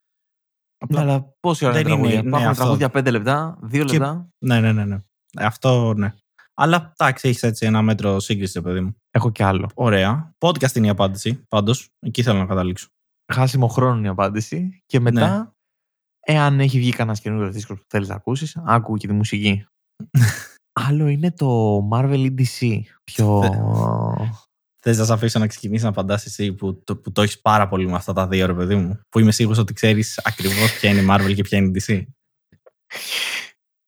Ναι, αλλά πόση ώρα δεν είναι είναι- τραγούδια; ναι, Υπάρχουν αυτό. τραγούδια 5 λεπτά, 2 Και- λεπτά; Ναι, ναι, ναι. ναι. Ε, Αυτό ναι. Αλλά εντάξει, έχεις έτσι ένα μέτρο σύγκριση, παιδί μου. Έχω κι άλλο. Ωραία. Podcast είναι η απάντηση, πάντως. Εκεί θέλω να καταλήξω. Χάσιμο χρόνο είναι η απάντηση. Και μετά, εάν έχει βγει κανένας καινούριο δίσκο που θέλεις να ακούσεις, άκου και τη μουσική. άλλο είναι το Marvel ή DC. Πιο. Θε να σε αφήσω να ξεκινήσεις να απαντά εσύ που το, που το έχεις πάρα πολύ με αυτά τα δύο, ρε παιδί μου. Που είμαι σίγουρος ότι ξέρεις ακριβώς ποια είναι η Marvel και ποια είναι η DC.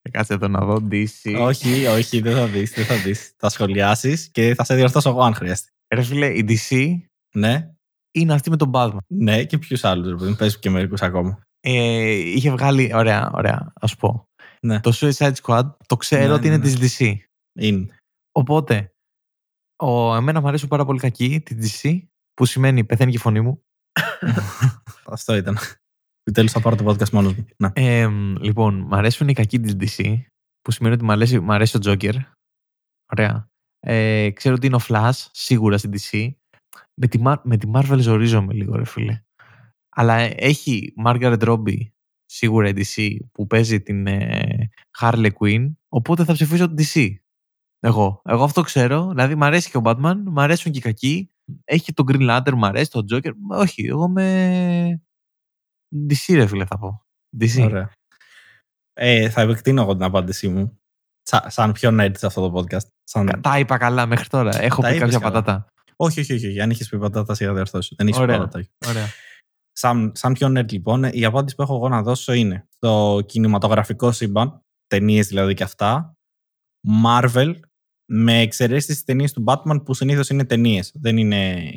Ε, Κάτσε εδώ να δω DC. όχι, όχι, δεν θα δεις. Δεν θα δεις. θα σχολιάσεις και θα σε διορθώσω εγώ αν χρειαστεί. Ρε φίλε, η DC Ναι, είναι αυτή με τον Batman. ναι, και ποιους άλλους, ρε παιδί μου. Πες και μερικούς ακόμα. Ε, είχε βγάλει. Ωραία, ωραία, ας πω. Ναι. Το Suicide Squad το ξέρω Ναι, ότι ναι, είναι ναι. της DC. Είναι. Οπότε, ο, εμένα μου αρέσει πάρα πολύ κακή τη DC, που σημαίνει πεθαίνει και η φωνή μου. Αυτό ήταν. Επιτέλου θα πάρω το podcast μόνος μου. Ναι. Ε, λοιπόν, μου αρέσουν οι κακοί της DC, που σημαίνει ότι μου αρέσει, μου αρέσει ο Joker. Ωραία. Ε, ξέρω ότι είναι ο Flash, σίγουρα στην DC. με τη, με τη Marvel ζορίζομαι λίγο, ρε φίλε. Αλλά έχει Margaret Robbie, σίγουρα η DC, που παίζει την ε, Harley Quinn, οπότε θα ψηφίσω την DC. Εγώ. Εγώ αυτό ξέρω. Δηλαδή, μου αρέσει και ο Batman, μου αρέσουν και οι κακοί. Έχει τον Green Lantern, μου αρέσει τον Joker. Όχι, εγώ με. DC, ρε φίλε, θα πω. DC. Ωραία. Ε, θα επεκτείνω εγώ την απάντησή μου. Σα, σαν πιο nerd σε αυτό το podcast. Σαν... Τα είπα καλά μέχρι τώρα. Έχω πει κάποια καλά. πατάτα. Όχι, όχι, όχι. Αν είχες πει πατάτα, σιγά διορθώσει. Δεν έχει πει πατάτα. Ωραία. Σαν, σαν πιο nerd, λοιπόν, η απάντηση που έχω εγώ να δώσω είναι το κινηματογραφικό σύμπαν, ταινίες δηλαδή και αυτά, Marvel, με εξαιρέσεις τι ταινίες του Batman που συνήθως είναι ταινίες. Δεν είναι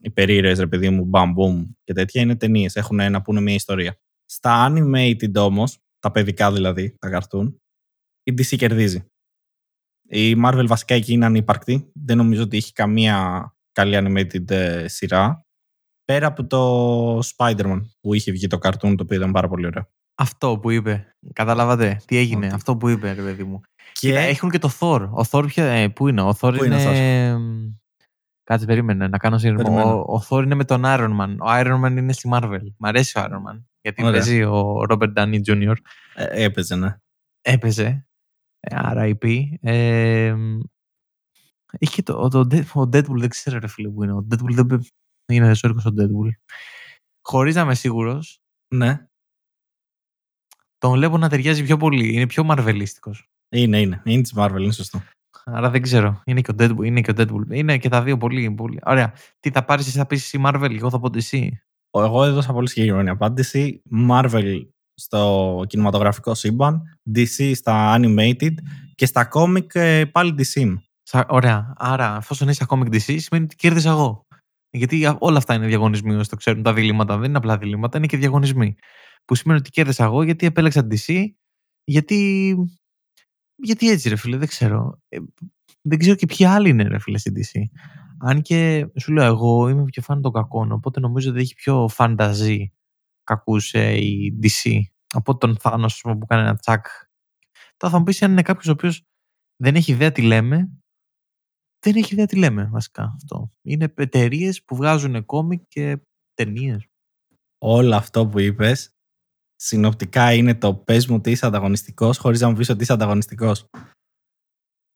υπερήρωε, ρε παιδί μου, μπαμ, boom και τέτοια. Είναι ταινίες. Έχουν να πούνε μια ιστορία. Στα animated όμως, τα παιδικά δηλαδή, τα καρτούν, η DC κερδίζει. Η Marvel βασικά εκεί είναι ανύπαρκτη. Δεν νομίζω ότι έχει καμία καλή animated ε, σειρά. Πέρα από το Spider-Man που είχε βγει το καρτούν, το οποίο ήταν πάρα πολύ ωραίο. Αυτό που είπε. Καταλάβατε τι έγινε. Αυτό που είπε, ρε παιδί μου. Και Κοίτα, έχουν και το Thor. Ο Thor ποιο, ε, πού είναι, ο Thor πού είναι. είναι Κάτσε, περίμενε να κάνω σύνδεσμο. Ο, ο Thor είναι με τον Iron Man. Ο Iron Man είναι στη Marvel. Μ' αρέσει ο Iron Man. Γιατί Ωραία. παίζει ο Robert Downey Jr. Ε, έπαιζε, ναι. Έπαιζε. RIP. Ε, είχε το, το, ο Deadpool δεν ξέρω ρε φίλε που είναι. Ο Deadpool δεν είναι ζώρικος ο Deadpool. Χωρίς να είμαι σίγουρος. Ναι. Τον βλέπω να ταιριάζει πιο πολύ. Είναι πιο μαρβελίστικος. Είναι, είναι. Είναι της Marvel, είναι σωστό. Άρα δεν ξέρω. Είναι και ο Deadpool. Είναι και, ο Deadpool. Είναι και τα δύο πολύ, πολύ. Ωραία. Τι θα πάρεις, εσύ θα πεις εσύ Marvel, εγώ θα πω εσύ. Εγώ έδωσα πολύ συγκεκριμένη απάντηση. Marvel στο κινηματογραφικό σύμπαν, DC στα animated και στα comic ε, πάλι DC. Ωραία. Άρα, εφόσον είσαι comic DC, σημαίνει ότι κέρδισα εγώ. Γιατί όλα αυτά είναι διαγωνισμοί, όσο το ξέρουν τα διλήμματα. Δεν είναι απλά διλήμματα, είναι και διαγωνισμοί. Που σημαίνει ότι κέρδισα εγώ γιατί επέλεξα DC, γιατί γιατί έτσι ρε φίλε, δεν ξέρω. Ε, δεν ξέρω και ποιοι άλλοι είναι ρε φίλε στην DC. Αν και σου λέω εγώ είμαι πιο φαν των κακών, οπότε νομίζω ότι έχει πιο φανταζή κακούς ε, η DC από τον Thanos που κάνει ένα τσακ. Τώρα θα μου πεις αν είναι κάποιος ο οποίος δεν έχει ιδέα τι λέμε, δεν έχει ιδέα τι λέμε βασικά αυτό. Είναι εταιρείες που βγάζουν κόμικ και ταινίες. Όλο αυτό που είπες συνοπτικά είναι το πες μου ότι είσαι ανταγωνιστικός, χωρίς να μου πεις ότι είσαι ανταγωνιστικός.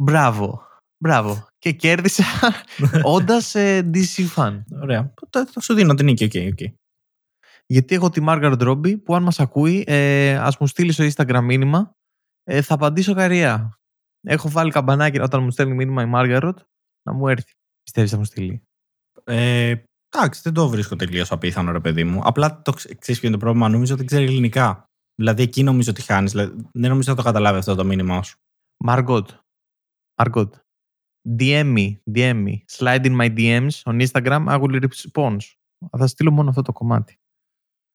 Μπράβο. Μπράβο. Και κέρδισα όντας ε, DC fan. Ωραία. Το, το σου δίνω την νίκη. Okay, okay. Γιατί έχω τη Margaret Robbie που αν μας ακούει, ε, ας μου στείλει στο Instagram μήνυμα, ε, θα απαντήσω καριά. Έχω βάλει καμπανάκι όταν μου στέλνει μήνυμα η Margaret να μου έρθει. Πιστεύεις θα μου στείλει; Ε, Εντάξει, δεν το βρίσκω τελείως απίθανο, ρε παιδί μου. Απλά το ξέρεις ποιο είναι το πρόβλημα. Νομίζω ότι ξέρει ελληνικά. Δηλαδή εκεί νομίζω ότι χάνεις. Δηλαδή, δεν νομίζω ότι το καταλάβει αυτό το μήνυμά σου. Margot. Margot. DM me, DM me. Slide in my DMs on Instagram. I will respond. Θα στείλω μόνο αυτό το κομμάτι.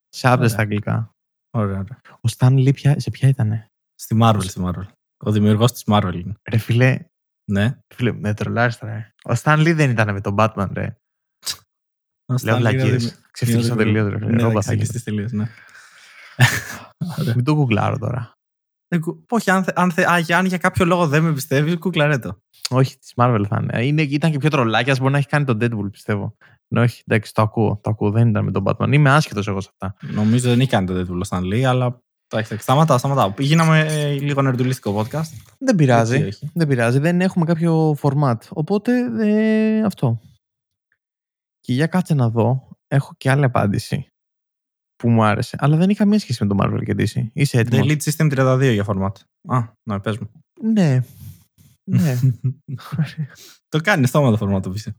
Σε άπτε στα αγγλικά. Ωραία, ωραία. Ο Stan Lee σε ποια ήτανε; Στη Marvel, στη Marvel. Ο δημιουργός της Marvel είναι. Ρε φιλέ. Ναι. Φίλε, με τρολάρεις τώρα. Ο Stan Lee δεν ήταν με τον Batman, ρε. Λέω βλακίες. Ξεφτύλισα τελείως. Ναι, ξεφτύλισες τελείως, ναι. Μην το κουκλάρω τώρα. Ε, όχι, αν, αν, αν, για κάποιο λόγο δεν με πιστεύεις, κουκλαρέ το. Όχι, της Marvel θα είναι. είναι. Ήταν και πιο τρολάκιας, μπορεί να έχει κάνει τον Deadpool, πιστεύω. Ναι, όχι, εντάξει, το ακούω. Το ακούω, δεν ήταν με τον Batman. Είμαι άσχετος εγώ σε αυτά. Νομίζω δεν έχει κάνει τον Deadpool ο Stan αλλά. Σταματάω, σταματάω. Γίναμε ε, λίγο νερντουλίστικο podcast. Δεν πειράζει. Δεν πειράζει. Δεν έχουμε κάποιο format. Οπότε ε, αυτό. Και για κάτσε να δω, έχω και άλλη απάντηση που μου άρεσε. Αλλά δεν έχει καμία σχέση με το Marvel και DC. Είσαι έτοιμος; Elite System 32 για format. Α, να πες μου. Ναι. ναι. το κάνει στόμα το format το πίσω.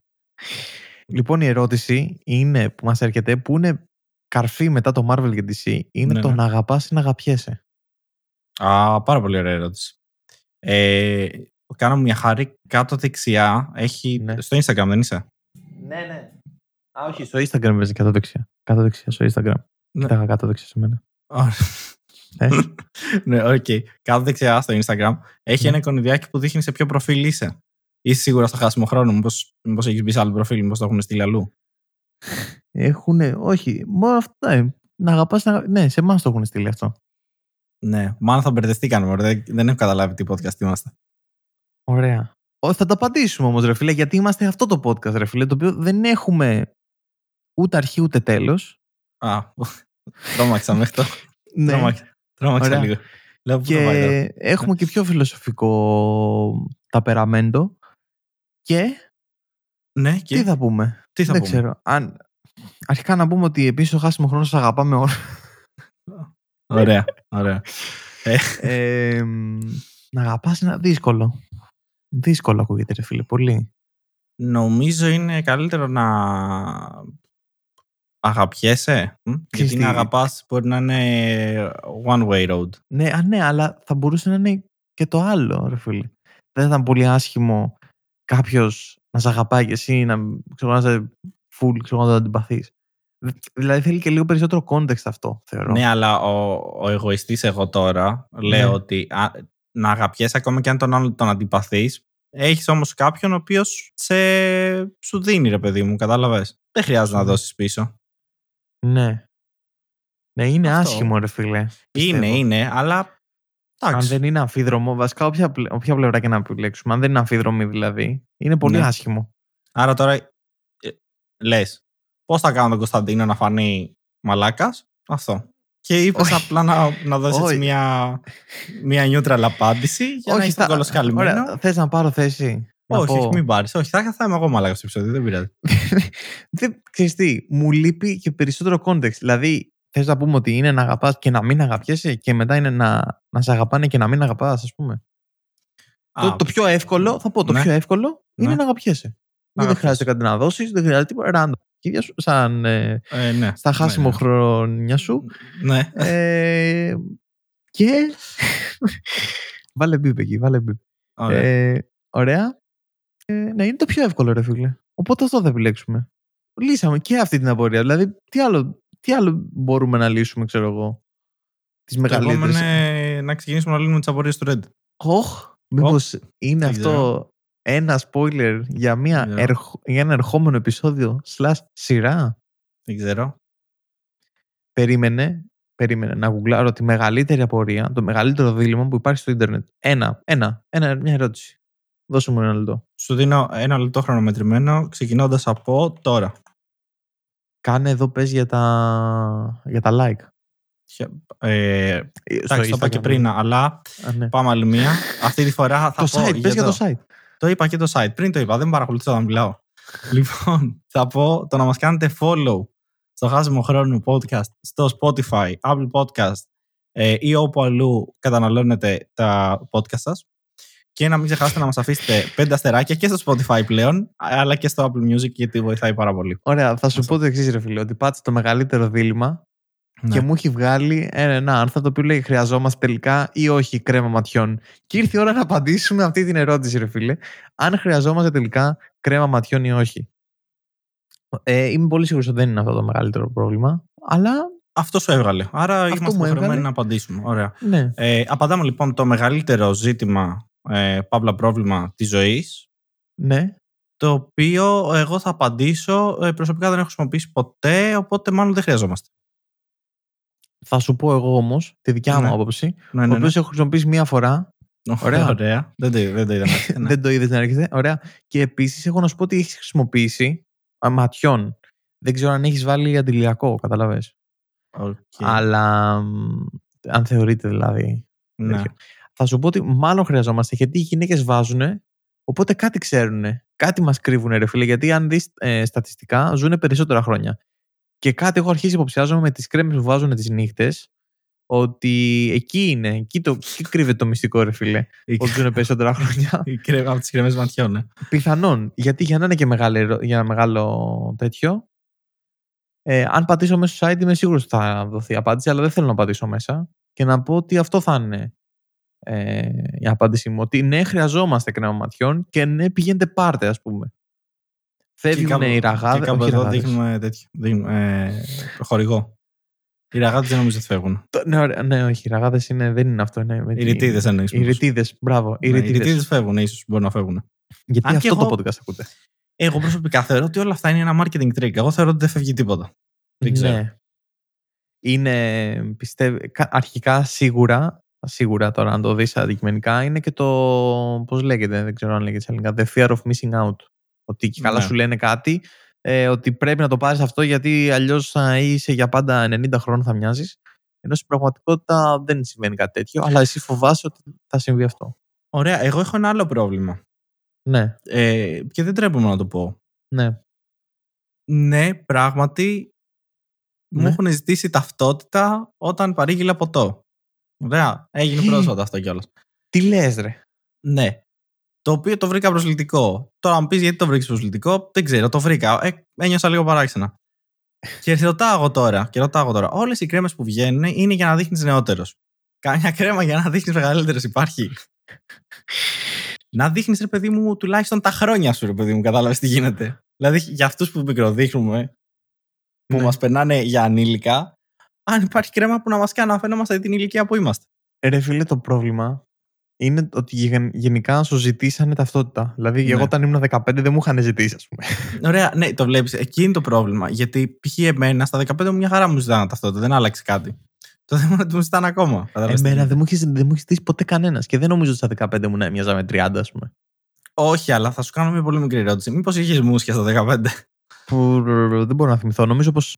Λοιπόν, η ερώτηση είναι που μας έρχεται, που είναι καρφί μετά το Marvel και DC, είναι ναι, το ναι. να αγαπάς ή να αγαπιέσαι; Α, πάρα πολύ ωραία ερώτηση. Ε, κάνω μια χάρη κάτω δεξιά. Έχει... Ναι. Στο Instagram δεν είσαι; Ναι, ναι. Α, όχι, στο Instagram παίζει κάτω δεξιά. Κάτω δεξιά στο Instagram. Ναι. Κοίταγα κάτω δεξιά σε μένα. ε; ναι, OK. Okay. Κάτω δεξιά στο Instagram έχει ναι. ένα εικονιδιάκι που δείχνει σε ποιο προφίλ είσαι. Είσαι σίγουρα στο χάσιμο χρόνο. Μήπως έχεις μπει σε άλλο προφίλ, μήπως το έχουν στείλει αλλού. Έχουν, όχι. Μόνο αυτά. Ε, να αγαπάς. Να... Ναι, σε εμάς το έχουν στείλει αυτό. Ναι, μάλλον θα μπερδευτήκαμε. Δεν, δεν έχω καταλάβει τι podcast είμαστε. Ωραία. Ω, θα το απαντήσουμε όμως, ρε φίλε, γιατί είμαστε αυτό το podcast, ρε φίλε, το οποίο δεν έχουμε ούτε αρχή ούτε τέλος. Α, τρόμαξα μέχρι το. Ναι. Τρόμαξα, τρόμαξα Ωραία. λίγο. Λέω πού το πάει τώρα; Και έχουμε και πιο φιλοσοφικό ταπεραμέντο. Και Ναι, και; τι θα πούμε; τι θα δεν πούμε; ξέρω. Αν... Αρχικά να πούμε ότι επίσης το χάσιμος χρόνος σα αγαπάμε όλοι. Ωραία, ωραία. ε, μ, να αγαπάς είναι δύσκολο. Δύσκολο ακούγεται, ρε φίλε, πολύ. Νομίζω είναι καλύτερο να αγαπιέσαι; μ; Γιατί τι- να αγαπάς; μπορεί να είναι one way road. Ναι, α, ναι, αλλά θα μπορούσε να είναι και το άλλο, ρε φίλε. Δεν θα ήταν πολύ άσχημο κάποιος να σε αγαπάει και εσύ να, ξέρω, να σε full, ξέρω, να τον αντιπαθείς. Δηλαδή θέλει και λίγο περισσότερο context αυτό, θεωρώ. Ναι, αλλά ο, ο εγωιστής εγώ τώρα λέω Ναι. ότι α, να αγαπιέσαι ακόμα και αν τον άλλον τον αντιπαθείς έχεις όμως κάποιον ο οποίος σε, σου δίνει ρε παιδί μου, κατάλαβες. Δεν χρειάζεται να Ναι. δώσεις πίσω. Ναι. Ναι, είναι Αυτό. άσχημο, ρε φίλε. πιστεύω. Είναι, είναι, αλλά Αν εντάξει. δεν είναι αμφίδρομο, βασικά όποια, πλε- όποια πλευρά και να επιλέξουμε, αν δεν είναι αμφίδρομη δηλαδή, είναι πολύ Ναι. άσχημο. Άρα τώρα ε, λες πώς θα κάνω τον Κωνσταντίνο να φανεί μαλάκας, αυτό. Και είπες Όχι. απλά να, να δώσεις Όχι. έτσι μια, μια neutral απάντηση για να έχεις τον θα- κολοσκαλυμμένο. Ωραία, θες να πάρω θέση; Να Όχι, πω. όχι, μην πάρεις. Όχι, θα, θα είμαι εγώ μαλάκας στο επεισόδιο, δεν πειράζει. δεν, ξέρεις τι, μου λείπει και περισσότερο context. Δηλαδή, θες να πούμε ότι είναι να αγαπάς και να μην αγαπιέσαι και μετά είναι να, να σε αγαπάνε και να μην αγαπάς, ας πούμε. το, Α, το πιο εύκολο, θα πω, το Ναι. πιο εύκολο είναι Ναι. να αγαπιέσαι. δεν αγαπιέσαι. χρειάζεται κάτι να δώσεις, δεν χρειάζεται τίποτα. Random. Ίδια σου, σαν ε, ε, ναι. στα χάσιμο ναι, χρόνια σου. Ναι. Ε, και... βάλε μπίπ εκεί, βάλε μπίπ. Ωραία. Ε, ωραία. Ε, ναι, είναι το πιο εύκολο, ρε φίλε. Οπότε αυτό θα επιλέξουμε. Λύσαμε και αυτή την απορία. Δηλαδή, τι άλλο, τι άλλο μπορούμε να λύσουμε, ξέρω εγώ. Τις Το επόμενο μεγαλύτερες; είναι να ξεκινήσουμε να λύνουμε τις απορίες του Reddit. Οχ, μήπως είναι δεν αυτό ξέρω. ένα spoiler για, μια Δεν ξέρω. ερχ- για ένα ερχόμενο επεισόδιο slash σειρά; Δεν ξέρω. Περίμενε, περίμενε να γουγκλάρω τη μεγαλύτερη απορία, το μεγαλύτερο δίλημα που υπάρχει στο ίντερνετ. Ένα, ένα, ένα μια ερώτηση. Δώσε μου ένα λεπτό. Σου δίνω ένα λεπτό χρονομετρημένο ξεκινώντας από τώρα. Κάνε εδώ πες για τα, για τα like. Ε, Ε, στο εντάξει, το είπα και Instagram. πριν, αλλά Α, ναι. πάμε άλλη μία. Αυτή τη φορά θα Το πω. site, πες για το site. Το είπα και το site. Πριν το είπα, δεν παρακολουθώ όταν μιλάω. λοιπόν, θα πω το να μας κάνετε follow στο χάσιμο χρόνο podcast στο Spotify, Apple Podcast ε, ή όπου αλλού καταναλώνετε τα podcast σας. Και να μην ξεχάσετε να μας αφήσετε πέντε αστεράκια και στο Spotify πλέον, αλλά και στο Apple Music γιατί βοηθάει πάρα πολύ. Ωραία, θα σου Αυτό. πω το εξής, ρε φίλε, ότι πάτησε το μεγαλύτερο δίλημα Ναι. και μου έχει βγάλει ένα, ένα άρθρο το οποίο λέει χρειαζόμαστε τελικά ή όχι κρέμα ματιών. Και ήρθε η ώρα να απαντήσουμε αυτή την ερώτηση, ρε φίλε. Αν χρειαζόμαστε τελικά κρέμα ματιών ή όχι. Ε, είμαι πολύ σίγουρος ότι δεν είναι αυτό το μεγαλύτερο πρόβλημα. Αλλά Αυτό σου έβγαλε. Άρα Αυτό είμαστε μου έβγαλε. υποχρεωμένοι να απαντήσουμε. Ωραία. ναι. Ε, απαντάμε λοιπόν το μεγαλύτερο ζήτημα, ε, παύλα πρόβλημα της ζωής, Ναι. το οποίο εγώ θα απαντήσω, ε, προσωπικά δεν έχω χρησιμοποιήσει ποτέ, οπότε μάλλον δεν χρειαζόμαστε. Θα σου πω εγώ όμως τη δικιά μου Ναι. άποψη. Ναι, Ο ναι, οποίος έχω χρησιμοποιήσει μία φορά. ναι. Ωραία. Ωραία. Δεν το, δεν το είδα να έρχεται, ναι. Δεν το είδες να έρχεται. Ωραία. Και επίσης έχω να σου πω ότι έχεις χρησιμοποιήσει α, ματιών. Δεν ξέρω αν έχεις βάλει αντιλιακό, καταλαβέ. Οκ. Αλλά μ, αν θεωρείται δηλαδή. Ναι. Τέτοιο. Θα σου πω ότι μάλλον χρειαζόμαστε γιατί οι γυναίκες βάζουν, οπότε κάτι ξέρουν. Κάτι μας κρύβουν, ρε φίλε. Γιατί αν δεις στατιστικά, ζουν περισσότερα χρόνια. Και κάτι έχω αρχίσει υποψιάζομαι με τις κρέμες που βάζουν τις νύχτες, ότι εκεί είναι, εκεί, το, εκεί κρύβεται το μυστικό, ρε φίλε. Η- ότι ζουν περισσότερα χρόνια. η κρέ- Από τις κρεμές ματιών, ναι. Πιθανόν. Γιατί για να είναι και μεγάλο, ερω- για ένα μεγάλο τέτοιο, ε, αν πατήσω μέσα στο site είμαι σίγουρος ότι θα δοθεί απάντηση, αλλά δεν θέλω να πατήσω μέσα και να πω ότι αυτό θα είναι ε, η απάντησή μου. Ότι ναι, χρειαζόμαστε κρέμα ματιών και ναι, πηγαίνετε πάρτε, ας πούμε. Και Φεύγουν κάπου- οι Και ραγάδες. κάπου όχι εδώ ραγάδες. δείχνουμε τέτοιο. Δείχνουμε, ε, χορηγό. Οι ραγάτες δεν νομίζω ότι φεύγουν. Το- ναι, ωραία, ναι, όχι, οι ραγάδες είναι, δεν είναι αυτό. Ναι, με Οι τη- ρητίδες εννοείς. Οι μήπως. ρητίδες, μπράβο. Οι Ναι, Οι ρητίδες. ρητίδες φεύγουν, ίσως μπορεί να φεύγουν. Γιατί Αν και αυτό το εγώ- podcast ακούτε. Εγώ προσωπικά θεωρώ ότι όλα αυτά είναι ένα marketing trick. Εγώ θεωρώ ότι δεν φεύγει τίποτα. Δεν ξέρω. Ναι. Είναι, πιστεύω, κα- αρχικά σίγουρα σίγουρα τώρα αν το δεις αντικειμενικά είναι και το πώς λέγεται, δεν ξέρω αν λέγεται σε ελληνικά the fear of missing out ότι και καλά Ναι. σου λένε κάτι ε, ότι πρέπει να το πάρεις αυτό γιατί αλλιώς θα είσαι για πάντα 90 χρόνια θα μοιάζεις ενώ στην πραγματικότητα δεν συμβαίνει κάτι τέτοιο αλλά εσύ φοβάσαι ότι θα συμβεί αυτό Ωραία. Εγώ έχω ένα άλλο πρόβλημα. ναι, Ε, και δεν τρέπομαι να το πω. ναι, Ναι, πράγματι μου Ναι. έχουν ζητήσει ταυτότητα όταν παρήγγειλα ποτό. Ωραία. Έγινε Ε. πρόσφατα αυτό κιόλας. τι λες ρε Ναι. Το οποίο το βρήκα προσλητικό. Τώρα, αν μου πεις γιατί το βρήκες προσλητικό, δεν ξέρω. Το βρήκα. Ε, ένιωσα λίγο παράξενα. και ρωτάω εγώ τώρα, και ρωτάω εγώ τώρα, όλες οι κρέμες που βγαίνουν είναι για να δείχνεις νεότερος. Κάμια κρέμα για να δείχνεις μεγαλύτερος υπάρχει. να δείχνεις, ρε παιδί μου, τουλάχιστον τα χρόνια σου, ρε παιδί μου, κατάλαβες τι γίνεται. Δηλαδή, για αυτούς που μικροδείχνουμε, που Ναι. μας περνάνε για ανήλικα, αν υπάρχει κρέμα που να μας κάνει να φαίνομαστε την ηλικία που είμαστε. Ρε φίλε, το πρόβλημα είναι ότι γεν- γενικά σου ζητήσανε ταυτότητα. Δηλαδή, Ναι. εγώ όταν ήμουν 15 δεν μου είχαν ζητήσει, ας πούμε. Ωραία, ναι, το βλέπεις. Εκεί είναι το πρόβλημα. Γιατί π.χ. εμένα στα 15 μου μια χαρά μου ζητάνε ταυτότητα, δεν άλλαξε κάτι. Το θέμα είναι ότι μου ζητάνε ακόμα. Κατάλαβες τι Εμένα γίνεται. δεν μου έχεις δεν μου έχεις ζητήσει ποτέ κανένας. Και δεν νομίζω ότι στα 15 μου να έμοιαζα με 30, ας πούμε. Όχι, αλλά θα σου κάνω μια πολύ μικρή ερώτηση. Μήπως είχες μουσια στα 15. Που δεν μπορώ να θυμηθώ. Νομίζω πως.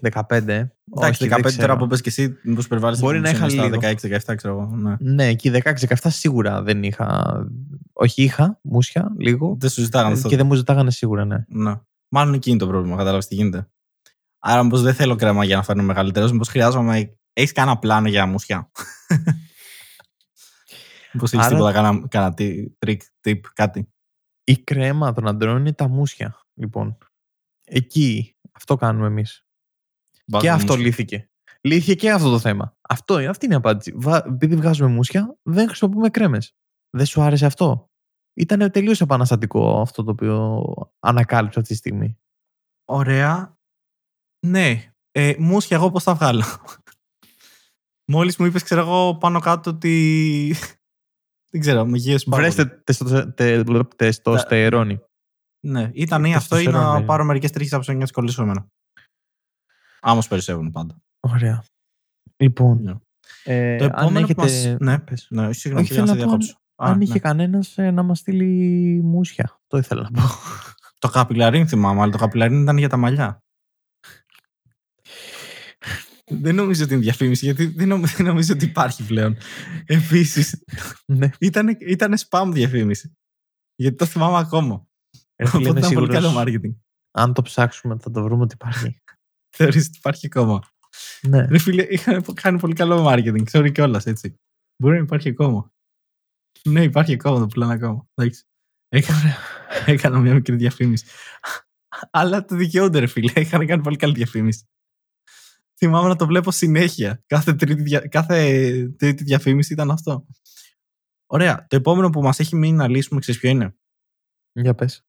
15. ε. Εντάξει, Όχι, δεν 15 ξέρω. τώρα που πες και εσύ, μήπως υπερβάλλει. Μπορεί να είχα στα λίγο. 16-17, ξέρω εγώ. Ναι. Ναι, εκεί 16-17 σίγουρα δεν είχα. Όχι, είχα μουσια λίγο. Δεν σου ζητάγανε ε, αυτό. Και δεν μου ζητάγανε σίγουρα, ναι. Ναι. Μάλλον εκεί είναι το πρόβλημα, κατάλαβες τι γίνεται. Άρα, μήπως δεν θέλω κρέμα για να φέρνω μεγαλύτερος, μήπως χρειάζομαι. Έχεις κανένα πλάνο για μούσια; Μήπως έχεις Άρα- τίποτα, κανένα, κανένα trick, tip, κάτι. Η κρέμα των αντρών είναι τα μούσια. Λοιπόν. Εκεί. Αυτό κάνουμε εμείς. Και Βάζουμε αυτό μούσια. λύθηκε. Λύθηκε και αυτό το θέμα. Αυτό, είναι- αυτή είναι η απάντηση. Βα- Επειδή βγάζουμε μούσια, δεν χρησιμοποιούμε κρέμες. Δεν σου άρεσε αυτό; Ήταν τελείως επαναστατικό αυτό το οποίο ανακάλυψα αυτή τη στιγμή. Ωραία. Ναι. Ε, μουσια, εγώ πώς θα βγάλω; Μόλις μου είπες, ξέρω εγώ, πάνω κάτω ότι. δεν ξέρω, με γύρω Βρέστε τεστο- τε- τεστοστερόνη. Ναι, ήταν ή αυτό ή να Τεστοστερόνη. πάρω μερικές τρίχες από σένια και κολλήσω εμένα. Άμα σου περισσεύουν πάντα. Ωραία. Λοιπόν. Ναι. ε, Το αν επόμενο που έχετε- μας- ναι. πες. Ναι, όχι, συγγνώμη, Όχι, θέλω να σε θέλω να πω διακόψω. Α, αν ναι. είχε κανένα να μας στείλει μουσια. Το ήθελα να πω. Το καπιλαρίν θυμάμαι, αλλά το καπιλαρίν ήταν για τα μαλλιά. δεν νομίζω ότι είναι διαφήμιση, γιατί δεν νομίζω, δεν νομίζω ότι υπάρχει πλέον. Επίσης, ναι. ήταν, ήταν spam διαφήμιση. Γιατί το θυμάμαι ακόμα. Ρε φίλε, Οπότε είμαι ήταν πολύ σίγουρος, καλό marketing. αν το ψάξουμε θα το βρούμε ότι υπάρχει. Θεωρείς ότι υπάρχει ακόμα. ναι. Ρε φίλε, είχαν κάνει πολύ καλό marketing. Ξέρω κιόλας έτσι. Μπορεί να υπάρχει ακόμα. Ναι, υπάρχει ακόμα, το πουλάνε ακόμα. Εντάξει. Έκανα, έκανα μια μικρή διαφήμιση. Αλλά το δικαιούνται, ρε φίλε. Είχαν κάνει πολύ καλή διαφήμιση. Θυμάμαι να το βλέπω συνέχεια. Κάθε τρίτη, δια- κάθε τρίτη διαφήμιση ήταν αυτό. Ωραία. Το επόμενο που μας έχει μείνει να λύσουμε, ξέρεις ποιο είναι; Για πες.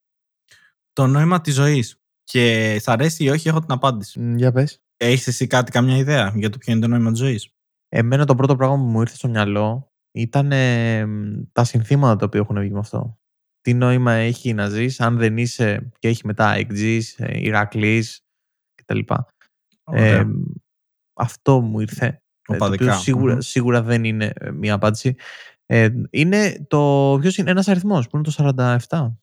Το νόημα της ζωής. Και σ' αρέσει ή όχι, έχω την απάντηση. Μ, Για πες. Έχεις εσύ κάτι, καμιά ιδέα για το ποιο είναι το νόημα της ζωής; Εμένα το πρώτο πράγμα που μου ήρθε στο μυαλό ήταν ε, μ, τα συνθήματα τα οποία έχουν βγει με αυτό. Τι νόημα έχει να ζεις αν δεν είσαι και έχει μετά εκτζής, ε, Ηρακλής κτλ. Ε, μ, αυτό μου ήρθε. Ε, το Οπαδικά. οποίο σίγουρα, Μμμ. σίγουρα δεν είναι ε, μία απάντηση. Ε, είναι το. Ποιος είναι ένας αριθμός που είναι το 47.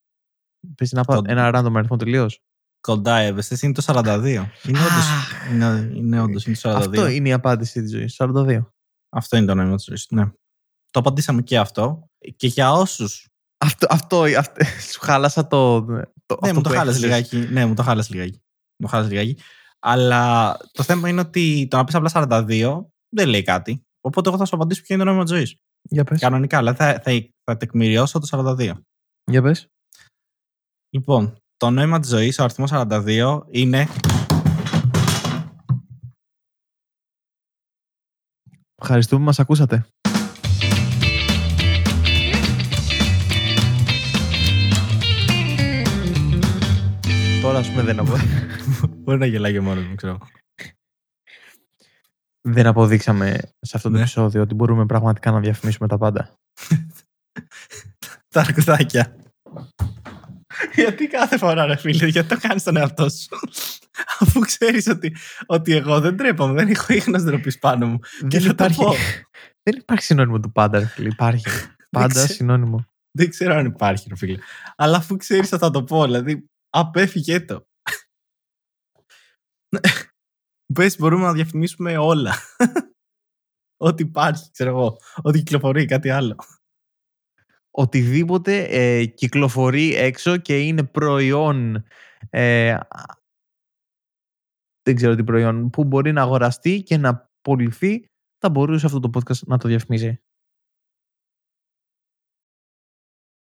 Πες ένα, Το- ένα random αριθμό τελείως. Κοντά έβεσαι, είναι το 42. Είναι όντως, είναι, είναι όντως, είναι το 42. Αυτό είναι η απάντηση της ζωής. 42. Αυτό είναι το νόημα της ζωής. Ναι. Το απαντήσαμε και αυτό. Και για όσους... Αυτό, αυτό, αυτό σου χάλασα το. το Ναι, αυτό μου το που χάλασες έχασες. λιγάκι. Ναι, μου το χάλασες λιγάκι. Μου το χάλασες λιγάκι. Αλλά το θέμα είναι ότι το να πεις απλά 42 δεν λέει κάτι. Οπότε εγώ θα σου απαντήσω ποιο είναι το νόημα της ζωής. Για πες. Κανονικά, αλλά θα, θα, θα τεκμηριώσω το 42. Για πες. Λοιπόν, το νόημα της ζωής, ο αριθμός 42, είναι Ευχαριστούμε που μας ακούσατε. Τώρα ας πούμε δεν, απο... Μπορεί να γελάει και μόνος μου, ξέρω. δεν αποδείξαμε σε αυτό το Ναι. επεισόδιο ότι μπορούμε πραγματικά να διαφημίσουμε τα πάντα. Τα αρκουδάκια. Γιατί κάθε φορά, ρε φίλε, γιατί το κάνεις τον εαυτό σου; Αφού ξέρεις ότι, ότι εγώ δεν τρέπομαι, δεν έχω ίχνος ντροπή πάνω μου. Δεν και θα υπάρχει, το πω. δεν υπάρχει συνώνυμο του πάντα, ρε φίλε. Υπάρχει. Πάντα ξέρω. συνώνυμο. Δεν ξέρω αν υπάρχει, ρε φίλε. Αλλά αφού ξέρεις, θα το πω. Δηλαδή, απέφυγε το. Πες, μπορούμε να διαφημίσουμε όλα. Ό,τι υπάρχει, ξέρω εγώ. Ό,τι κυκλοφορεί, κάτι άλλο. Οτιδήποτε ε, κυκλοφορεί έξω και είναι προϊόν ε, δεν ξέρω τι προϊόν που μπορεί να αγοραστεί και να πωληθεί θα μπορούσε αυτό το podcast να το διαφημίσει.